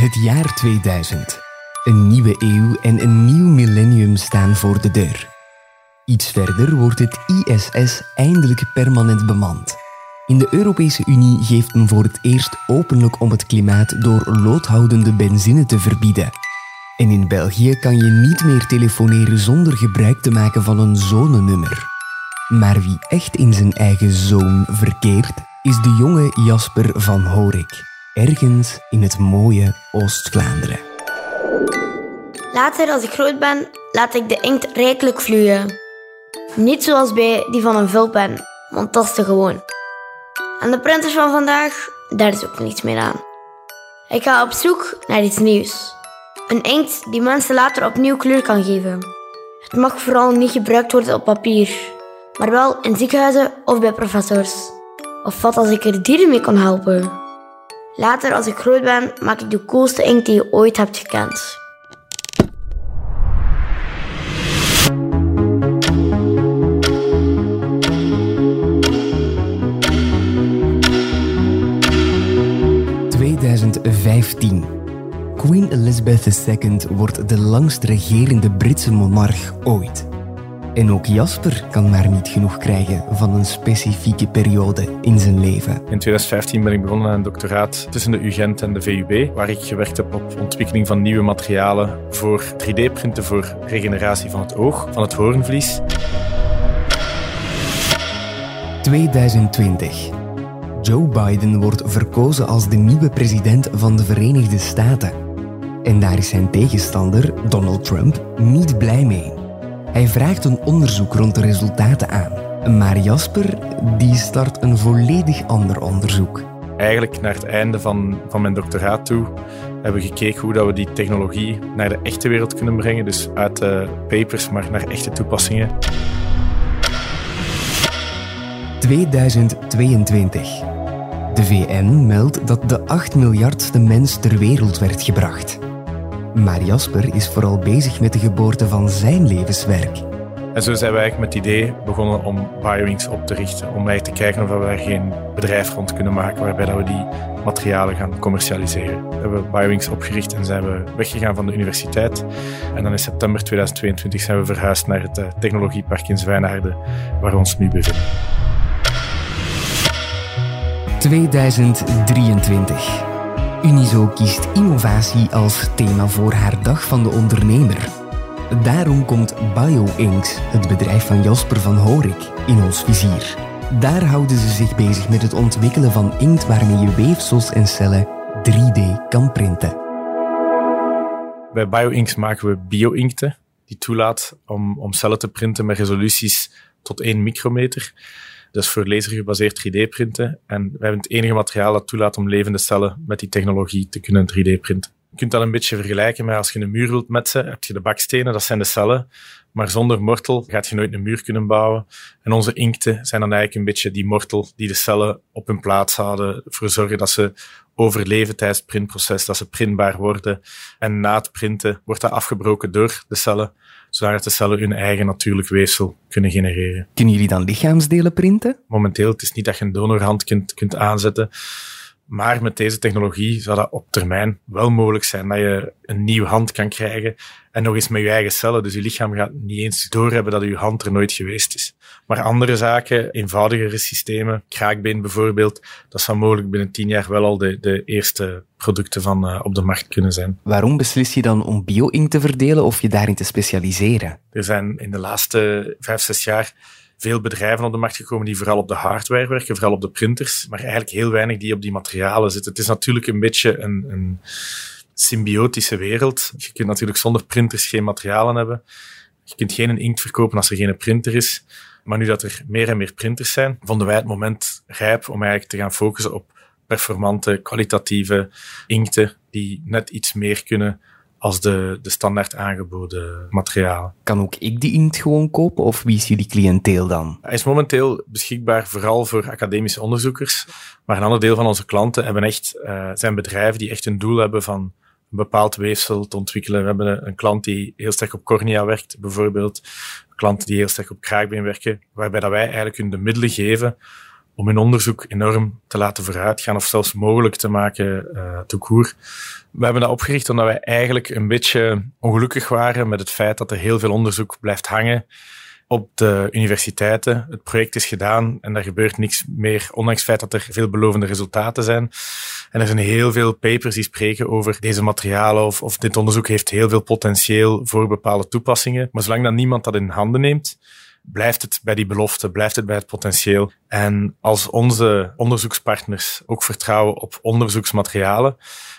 Het jaar 2000. Een nieuwe eeuw en een nieuw millennium staan voor de deur. Iets verder wordt het ISS eindelijk permanent bemand. In de Europese Unie geeft men voor het eerst openlijk om het klimaat door loodhoudende benzine te verbieden. En in België kan je niet meer telefoneren zonder gebruik te maken van een zonenummer. Maar wie echt in zijn eigen zoon verkeert, is de jonge Jasper van Horik, ergens in het mooie Oost-Vlaanderen. Later, als ik groot ben, laat ik de inkt rijkelijk vloeien. Niet zoals bij die van een vulpen, want dat is te gewoon. En de printers van vandaag, daar is ook niets meer aan. Ik ga op zoek naar iets nieuws. Een inkt die mensen later opnieuw kleur kan geven. Het mag vooral niet gebruikt worden op papier, maar wel in ziekenhuizen of bij professors. Of wat als ik er dieren mee kan helpen? Later, als ik groot ben, maak ik de coolste inkt die je ooit hebt gekend. ...2015. Queen Elizabeth II wordt de langst regerende Britse monarch ooit. En ook Jasper kan maar niet genoeg krijgen van een specifieke periode in zijn leven. In 2015 ben ik begonnen aan een doctoraat tussen de UGent en de VUB, waar ik gewerkt heb op ontwikkeling van nieuwe materialen voor 3D-printen voor regeneratie van het oog, van het hoornvlies. 2020. Joe Biden wordt verkozen als de nieuwe president van de Verenigde Staten. En daar is zijn tegenstander, Donald Trump, niet blij mee. Hij vraagt een onderzoek rond de resultaten aan. Maar Jasper die start een volledig ander onderzoek. Eigenlijk naar het einde van, van mijn doctoraat toe hebben we gekeken hoe dat we die technologie naar de echte wereld kunnen brengen. Dus uit de papers, maar naar echte toepassingen. 2022. De VN meldt dat de 8 miljardste mens ter wereld werd gebracht. Maar Jasper is vooral bezig met de geboorte van zijn levenswerk. En zo zijn we eigenlijk met het idee begonnen om BioWings op te richten. Om eigenlijk te kijken of we er geen bedrijf rond kunnen maken waarbij dat we die materialen gaan commercialiseren. We hebben BioWings opgericht en zijn we weggegaan van de universiteit. En dan in september 2022 zijn we verhuisd naar het eh, technologiepark in Zwijnaarden, waar we ons nu bevinden. 2023. Unizo kiest innovatie als thema voor haar Dag van de Ondernemer. Daarom komt BioInks, het bedrijf van Jasper van Horik, in ons vizier. Daar houden ze zich bezig met het ontwikkelen van inkt waarmee je weefsels en cellen 3D kan printen. Bij BioInks maken we bio-inkten die toelaat om, om cellen te printen met resoluties tot 1 micrometer. Is voor lasergebaseerd 3D-printen. En we hebben het enige materiaal dat toelaat om levende cellen met die technologie te kunnen 3D-printen. Je kunt dat een beetje vergelijken met als je een muur wilt metsen, heb je de bakstenen, dat zijn de cellen. Maar zonder mortel gaat je nooit een muur kunnen bouwen. En onze inkten zijn dan eigenlijk een beetje die mortel die de cellen op hun plaats houden, ervoor zorgen dat ze overleven tijdens het printproces, dat ze printbaar worden. En na het printen wordt dat afgebroken door de cellen, zodat de cellen hun eigen natuurlijk weefsel kunnen genereren. Kunnen jullie dan lichaamsdelen printen? Momenteel, het is niet dat je een donorhand kunt, kunt aanzetten. Maar met deze technologie zou dat op termijn wel mogelijk zijn dat je een nieuwe hand kan krijgen. En nog eens met je eigen cellen. Dus je lichaam gaat niet eens doorhebben dat je hand er nooit geweest is. Maar andere zaken, eenvoudigere systemen, kraakbeen bijvoorbeeld, dat zou mogelijk binnen tien jaar wel al de, de eerste producten van uh, op de markt kunnen zijn. Waarom beslis je dan om bio-ink te verdelen of je daarin te specialiseren? Er zijn in de laatste vijf, zes jaar veel bedrijven op de markt gekomen die vooral op de hardware werken, vooral op de printers, maar eigenlijk heel weinig die op die materialen zitten. Het is natuurlijk een beetje een, een symbiotische wereld. Je kunt natuurlijk zonder printers geen materialen hebben. Je kunt geen inkt verkopen als er geen printer is. Maar nu dat er meer en meer printers zijn, vonden wij het moment rijp om eigenlijk te gaan focussen op performante, kwalitatieve inkten die net iets meer kunnen als de, de standaard aangeboden materialen. Kan ook ik die inkt gewoon kopen of wie is jullie cliënteel dan? Hij is momenteel beschikbaar vooral voor academische onderzoekers, maar een ander deel van onze klanten hebben echt, uh, zijn bedrijven die echt een doel hebben van een bepaald weefsel te ontwikkelen. We hebben een klant die heel sterk op cornea werkt, bijvoorbeeld. Klanten die heel sterk op kraakbeen werken, waarbij dat wij eigenlijk hun de middelen geven om hun onderzoek enorm te laten vooruitgaan of zelfs mogelijk te maken uh. We hebben dat opgericht omdat wij eigenlijk een beetje ongelukkig waren met het feit dat er heel veel onderzoek blijft hangen op de universiteiten. Het project is gedaan en er gebeurt niks meer, ondanks het feit dat er veelbelovende resultaten zijn. En er zijn heel veel papers die spreken over deze materialen of, of dit onderzoek heeft heel veel potentieel voor bepaalde toepassingen. Maar zolang dat niemand dat in handen neemt, blijft het bij die belofte, blijft het bij het potentieel. En als onze onderzoekspartners ook vertrouwen op onderzoeksmaterialen,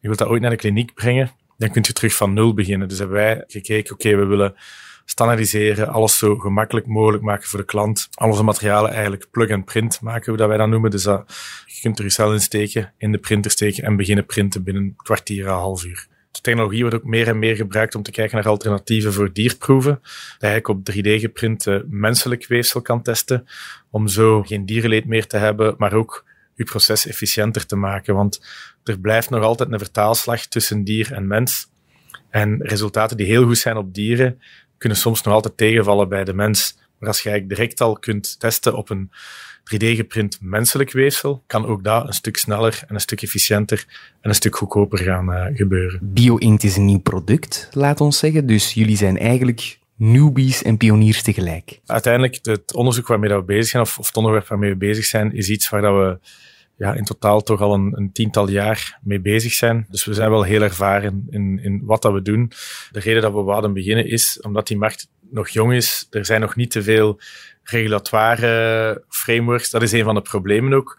je wilt dat ooit naar de kliniek brengen, dan kunt je terug van nul beginnen. Dus hebben wij gekeken, oké, we willen standaardiseren, alles zo gemakkelijk mogelijk maken voor de klant. Al onze materialen eigenlijk plug-and-print maken, hoe dat wij dat noemen. Dus dat, je kunt er je cel in steken, in de printer steken en beginnen printen binnen een kwartier, een half uur. De technologie wordt ook meer en meer gebruikt om te kijken naar alternatieven voor dierproeven. Dat je op 3D geprinte menselijk weefsel kan testen, om zo geen dierenleed meer te hebben, maar ook je proces efficiënter te maken. Want er blijft nog altijd een vertaalslag tussen dier en mens. En resultaten die heel goed zijn op dieren, kunnen soms nog altijd tegenvallen bij de mens. Maar als je eigenlijk direct al kunt testen op een 3D-geprint menselijk weefsel, kan ook dat een stuk sneller en een stuk efficiënter en een stuk goedkoper gaan uh, gebeuren. BioInkt is een nieuw product, laat ons zeggen. Dus jullie zijn eigenlijk newbies en pioniers tegelijk. Uiteindelijk, het onderzoek waarmee we bezig zijn, of, of het onderwerp waarmee we bezig zijn, is iets waar dat we ja, in totaal toch al een, een, tiental jaar mee bezig zijn. Dus we zijn wel heel ervaren in, in wat dat we doen. De reden dat we wouden beginnen is omdat die markt nog jong is. Er zijn nog niet te veel regulatoire frameworks. Dat is een van de problemen ook.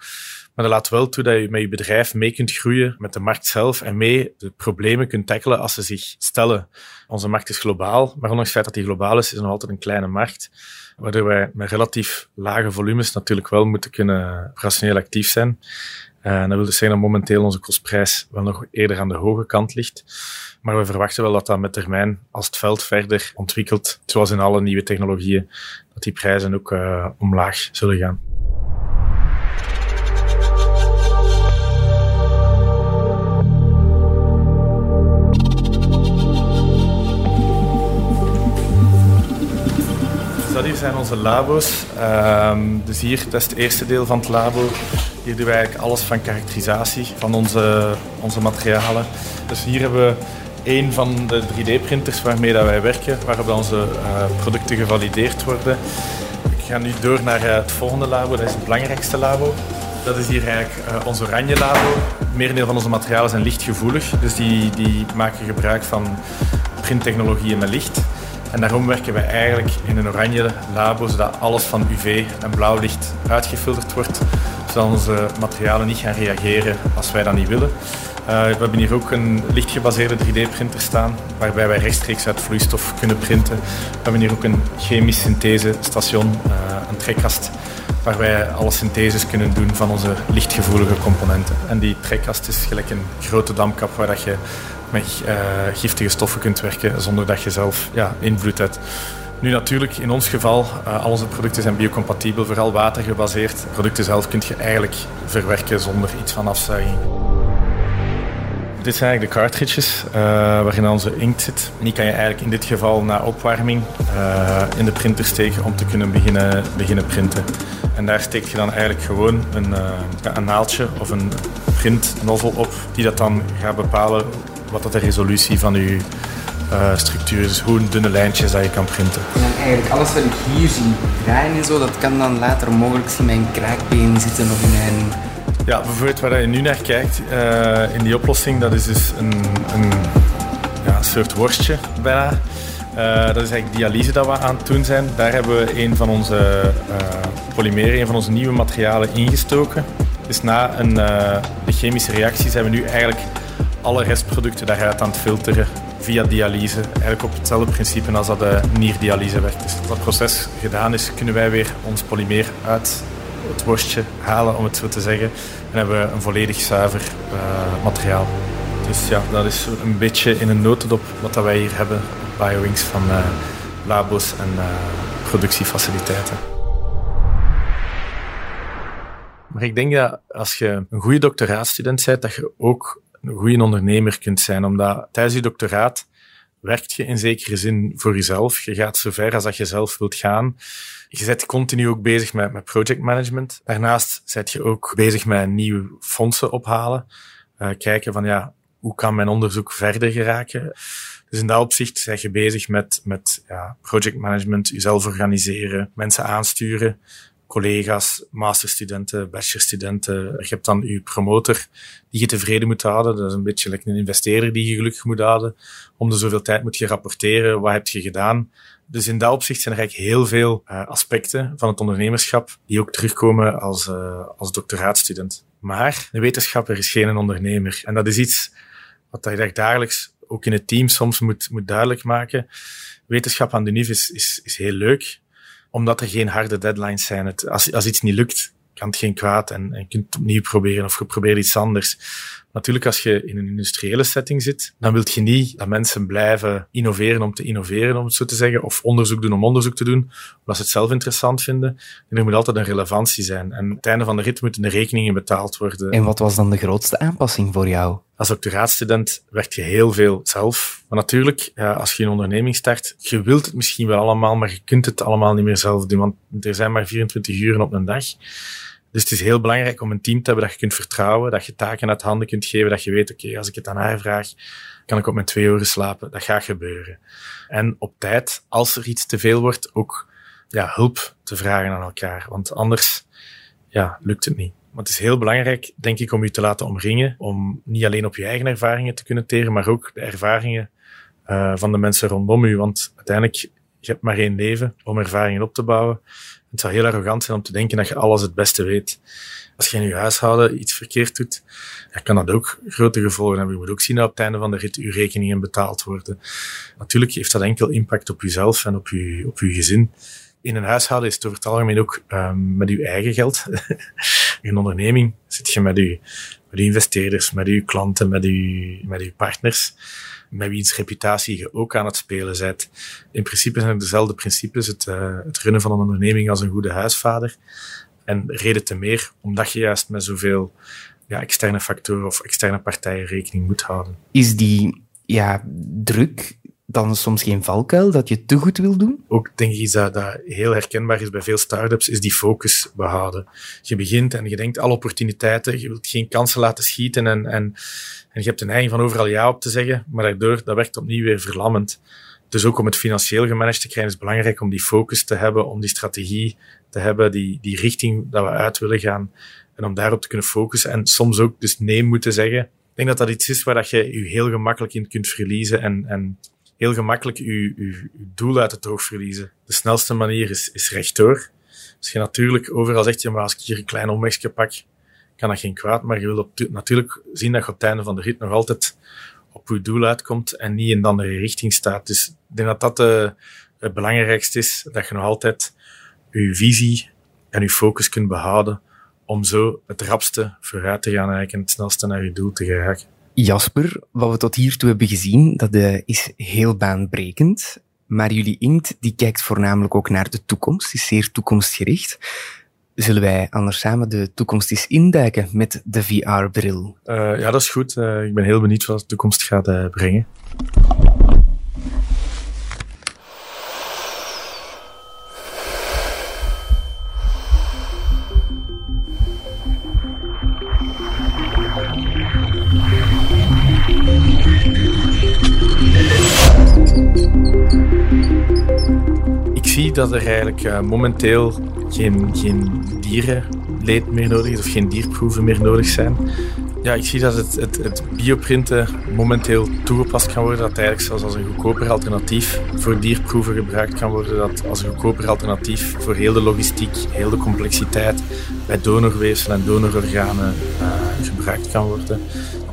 Maar dat laat wel toe dat je met je bedrijf mee kunt groeien met de markt zelf en mee de problemen kunt tackelen als ze zich stellen. Onze markt is globaal, maar ondanks het feit dat die globaal is, is het nog altijd een kleine markt waardoor wij met relatief lage volumes natuurlijk wel moeten kunnen rationeel actief zijn. Uh, dat wil dus zeggen dat momenteel onze kostprijs wel nog eerder aan de hoge kant ligt. Maar we verwachten wel dat dat met termijn, als het veld verder ontwikkelt, zoals in alle nieuwe technologieën, dat die prijzen ook uh, omlaag zullen gaan. Zijn onze labo's. Uh, dus hier, dat is het eerste deel van het labo. Hier doen wij eigenlijk alles van karakterisatie van onze, onze materialen. Dus hier hebben we een van de 3D-printers waarmee dat wij werken, waarop onze uh, producten gevalideerd worden. Ik ga nu door naar uh, het volgende labo, dat is het belangrijkste labo. Dat is hier eigenlijk uh, ons oranje labo. Het merendeel van onze materialen zijn lichtgevoelig, dus die, die maken gebruik van printtechnologieën met licht. En daarom werken wij eigenlijk in een oranje labo, zodat alles van UV en blauw licht uitgefilterd wordt, zodat onze materialen niet gaan reageren als wij dat niet willen. Uh, we hebben hier ook een lichtgebaseerde 3D-printer staan, waarbij wij rechtstreeks uit vloeistof kunnen printen. We hebben hier ook een chemisch synthesestation, uh, een trekkast, waar wij alle syntheses kunnen doen van onze lichtgevoelige componenten. En die trekkast is gelijk een grote damkap waar dat je met uh, giftige stoffen kunt werken zonder dat je zelf ja, invloed hebt. Nu natuurlijk, in ons geval, uh, al onze producten zijn biocompatibel, vooral watergebaseerd. Producten zelf kun je eigenlijk verwerken zonder iets van afzuiging. Dit zijn eigenlijk de cartridges uh, waarin onze inkt zit. die kan je eigenlijk in dit geval na opwarming uh, in de printer steken om te kunnen beginnen, beginnen printen. En daar steek je dan eigenlijk gewoon een, uh, een naaldje of een printnozzle op die dat dan gaat bepalen wat dat de resolutie van je structuur is. Hoe dunne lijntjes dat je kan printen. En eigenlijk alles wat ik hier zie draaien en zo, dat kan dan later mogelijk in mijn kraakbeen zitten of in mijn... Ja, bijvoorbeeld waar je nu naar kijkt uh, in die oplossing, dat is dus een, een ja, soort worstje bijna. Uh, dat is eigenlijk dialyse dat we aan het doen zijn. Daar hebben we een van onze polymeren, een van onze nieuwe materialen ingestoken. Dus na een, de chemische reactie zijn we nu eigenlijk alle restproducten daaruit aan het filteren via dialyse. Eigenlijk op hetzelfde principe als dat de nierdialyse werkt. Dus als dat proces gedaan is, kunnen wij weer ons polymeer uit het worstje halen, om het zo te zeggen. En hebben we een volledig zuiver uh, materiaal. Dus ja, dat is een beetje in een notendop wat dat wij hier hebben BioWings van uh, labo's en uh, productiefaciliteiten. Maar ik denk dat als je een goede doctoraatstudent bent, dat je ook een goede ondernemer kunt zijn. Omdat tijdens je doctoraat werkt je in zekere zin voor jezelf. Je gaat zo ver als dat je zelf wilt gaan. Je bent continu ook bezig met, met project management. Daarnaast zet je ook bezig met nieuwe fondsen ophalen. Uh, kijken van ja, hoe kan mijn onderzoek verder geraken? Dus in dat opzicht ben je bezig met, met ja, project management, jezelf organiseren, mensen aansturen, collega's, masterstudenten, bachelorstudenten. Je hebt dan je promotor die je tevreden moet houden. Dat is een beetje like een investeerder die je gelukkig moet houden. Om de zoveel tijd moet je rapporteren. Wat heb je gedaan? Dus in dat opzicht zijn er eigenlijk heel veel uh, aspecten van het ondernemerschap die ook terugkomen als, uh, als doctoraatstudent. Maar een wetenschapper is geen ondernemer. En dat is iets wat je dagelijks ook in het team soms moet, moet duidelijk maken. Wetenschap aan de NIF is, is, is heel leuk, omdat er geen harde deadlines zijn. Het, als, als iets niet lukt, kan het geen kwaad en, je kunt het opnieuw proberen of je probeert iets anders. Natuurlijk, als je in een industriële setting zit, dan wil je niet dat mensen blijven innoveren om te innoveren, om het zo te zeggen, of onderzoek doen om onderzoek te doen, omdat ze het zelf interessant vinden. En er moet altijd een relevantie zijn. En op het einde van de rit moeten de rekeningen betaald worden. En wat was dan de grootste aanpassing voor jou? Als doctoraatstudent werk je heel veel zelf. Maar natuurlijk, als je een onderneming start, je wilt het misschien wel allemaal, maar je kunt het allemaal niet meer zelf doen, want er zijn maar 24 uur op een dag. Dus het is heel belangrijk om een team te hebben dat je kunt vertrouwen, dat je taken uit handen kunt geven, dat je weet, oké, als ik het aan haar vraag, kan ik op mijn twee uur slapen. Dat gaat gebeuren. En op tijd, als er iets te veel wordt, ook ja, hulp te vragen aan elkaar. Want anders ja, lukt het niet. Maar het is heel belangrijk, denk ik, om je te laten omringen, om niet alleen op je eigen ervaringen te kunnen teren, maar ook de ervaringen uh, van de mensen rondom u. Want uiteindelijk, je hebt maar één leven om ervaringen op te bouwen. Het zou heel arrogant zijn om te denken dat je alles het beste weet. Als je in je huishouden iets verkeerd doet, dan kan dat ook grote gevolgen hebben. Je moet ook zien dat op het einde van de rit je rekeningen betaald worden. Natuurlijk heeft dat enkel impact op jezelf en op je, op je gezin. In een huishouden is het over het algemeen ook um, met je eigen geld. een onderneming zit je met je, met je investeerders, met je klanten, met je, met je partners met wiens reputatie je ook aan het spelen bent. In principe zijn het dezelfde principes, het, uh, het runnen van een onderneming als een goede huisvader. En reden te meer, omdat je juist met zoveel ja, externe factoren of externe partijen rekening moet houden. Is die ja, druk dan soms geen valkuil dat je te goed wil doen? Ook denk ik iets dat, dat heel herkenbaar is bij veel start-ups, is die focus behouden. Je begint en je denkt alle opportuniteiten, je wilt geen kansen laten schieten en, en, en je hebt de neiging van overal ja op te zeggen, maar daardoor, dat werkt opnieuw weer verlammend. Dus ook om het financieel gemanaged te krijgen is belangrijk om die focus te hebben, om die strategie te hebben, die, die richting dat we uit willen gaan en om daarop te kunnen focussen en soms ook dus nee moeten zeggen. Ik denk dat dat iets is waar dat je je heel gemakkelijk in kunt verliezen en, en heel gemakkelijk je, je, doel uit het oog verliezen. De snelste manier is, is rechtdoor. Als je natuurlijk overal zegt, ja, maar als ik hier een klein omwegje pak, kan dat geen kwaad. Maar je wil op, natuurlijk zien dat je op het einde van de rit nog altijd op je doel uitkomt en niet in een andere richting staat. Dus ik denk dat dat de, het belangrijkste is, dat je nog altijd je visie en je focus kunt behouden om zo het rapste vooruit te gaan en het snelste naar je doel te geraken. Jasper, wat we tot hiertoe hebben gezien, dat uh, is heel baanbrekend. Maar jullie inkt die kijkt voornamelijk ook naar de toekomst, is zeer toekomstgericht. Zullen wij anders samen de toekomst eens induiken met de VR-bril? Uh, ja, dat is goed. Uh, ik ben heel benieuwd wat de toekomst gaat brengen. Dat er eigenlijk uh, momenteel geen, geen dierenleed meer nodig is of geen dierproeven meer nodig zijn. Ja, ik zie dat het, het, het bioprinten momenteel toegepast kan worden. Dat eigenlijk zelfs als een goedkoper alternatief voor dierproeven gebruikt kan worden. Dat als een goedkoper alternatief voor heel de logistiek, heel de complexiteit bij donorweefsel en donororganen uh, gebruikt kan worden.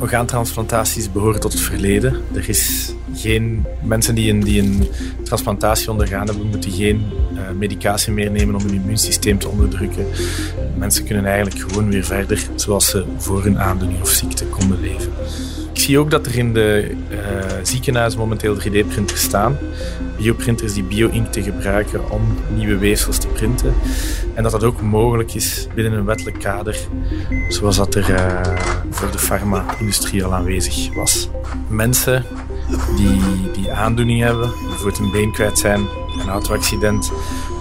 Orgaantransplantaties behoren tot het verleden. Er is geen mensen die een, die een transplantatie ondergaan hebben, moeten geen uh, medicatie meer nemen om hun immuunsysteem te onderdrukken. Mensen kunnen eigenlijk gewoon weer verder zoals ze voor hun aandoening of ziekte konden leven. Zie ook dat er in de uh, ziekenhuizen momenteel 3D-printers staan. Bioprinters die bio-inkt gebruiken om nieuwe weefsels te printen. En dat dat ook mogelijk is binnen een wettelijk kader, zoals dat er uh, voor de farma-industrie al aanwezig was. Mensen die, die aandoening hebben, bijvoorbeeld een been kwijt zijn, een auto-accident,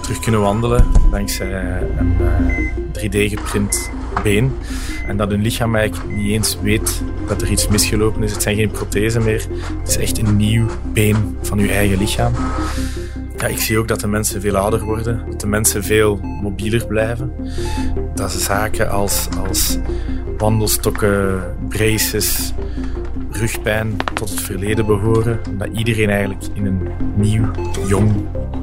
terug kunnen wandelen dankzij een 3D-geprint been. En dat hun lichaam eigenlijk niet eens weet dat er iets misgelopen is. Het zijn geen prothesen meer. Het is echt een nieuw been van uw eigen lichaam. Ja, ik zie ook dat de mensen veel ouder worden, dat de mensen veel mobieler blijven. Dat ze zaken als, als wandelstokken, braces, rugpijn tot het verleden behoren. Dat iedereen eigenlijk in een nieuw, jong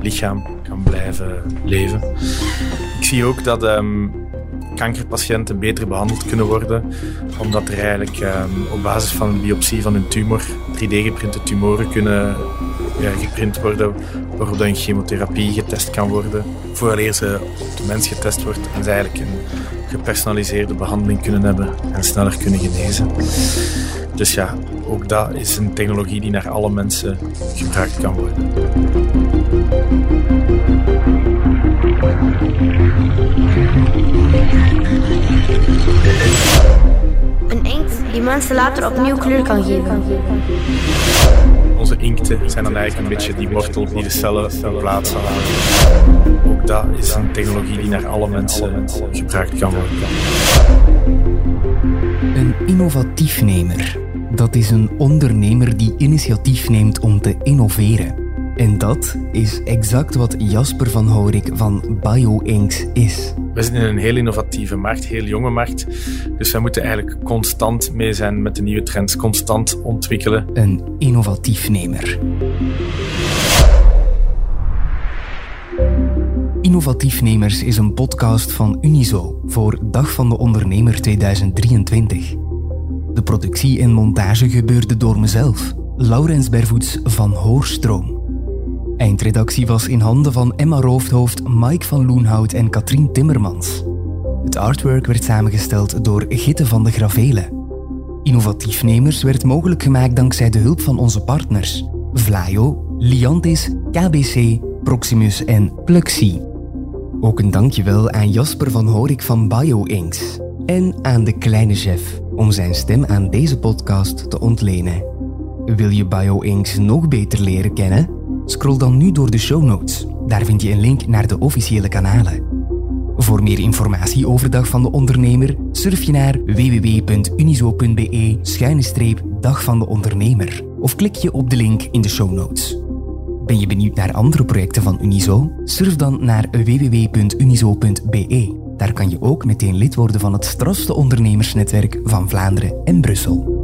lichaam kan blijven leven. Ik zie ook dat um, kankerpatiënten beter behandeld kunnen worden, omdat er eigenlijk um, op basis van een biopsie van een tumor 3D-geprinte tumoren kunnen ja, geprint worden, waarop dan chemotherapie getest kan worden, vooraleer ze op de mens getest wordt en ze eigenlijk een gepersonaliseerde behandeling kunnen hebben en sneller kunnen genezen. Dus ja, ook dat is een technologie die naar alle mensen gebruikt kan worden. Een inkt die mensen later opnieuw kleur kan geven. Onze inkten zijn dan eigenlijk een beetje die wortel die de cellen verplaatsen. Ook dat is een technologie die naar alle mensen gebruikt kan worden. Een innovatiefnemer. Dat is een ondernemer die initiatief neemt om te innoveren. En dat is exact wat Jasper van Horik van BioInks is. We zitten in een heel innovatieve markt, heel jonge markt. Dus we moeten eigenlijk constant mee zijn met de nieuwe trends, constant ontwikkelen. Een innovatiefnemer. Innovatiefnemers is een podcast van Unizo voor Dag van de Ondernemer 2023. De productie en montage gebeurde door mezelf, Laurens Bervoets van Hoorstroom. Eindredactie was in handen van Emma Roofdhoofd, Mike van Loenhout en Katrien Timmermans. Het artwork werd samengesteld door Gitte van de Gravelen. Innovatiefnemers werd mogelijk gemaakt dankzij de hulp van onze partners Vlaio, Liantis, KBC, Proximus en Pluxy. Ook een dankjewel aan Jasper van Horik van BioInks en aan de kleine chef om zijn stem aan deze podcast te ontlenen. Wil je BioInks nog beter leren kennen? Scroll dan nu door de show notes. Daar vind je een link naar de officiële kanalen. Voor meer informatie over Dag van de Ondernemer surf je naar www.unizo.be-dag van de ondernemer of klik je op de link in de show notes. Ben je benieuwd naar andere projecten van Unizo? Surf dan naar www.unizo.be. Daar kan je ook meteen lid worden van het strafste ondernemersnetwerk van Vlaanderen en Brussel.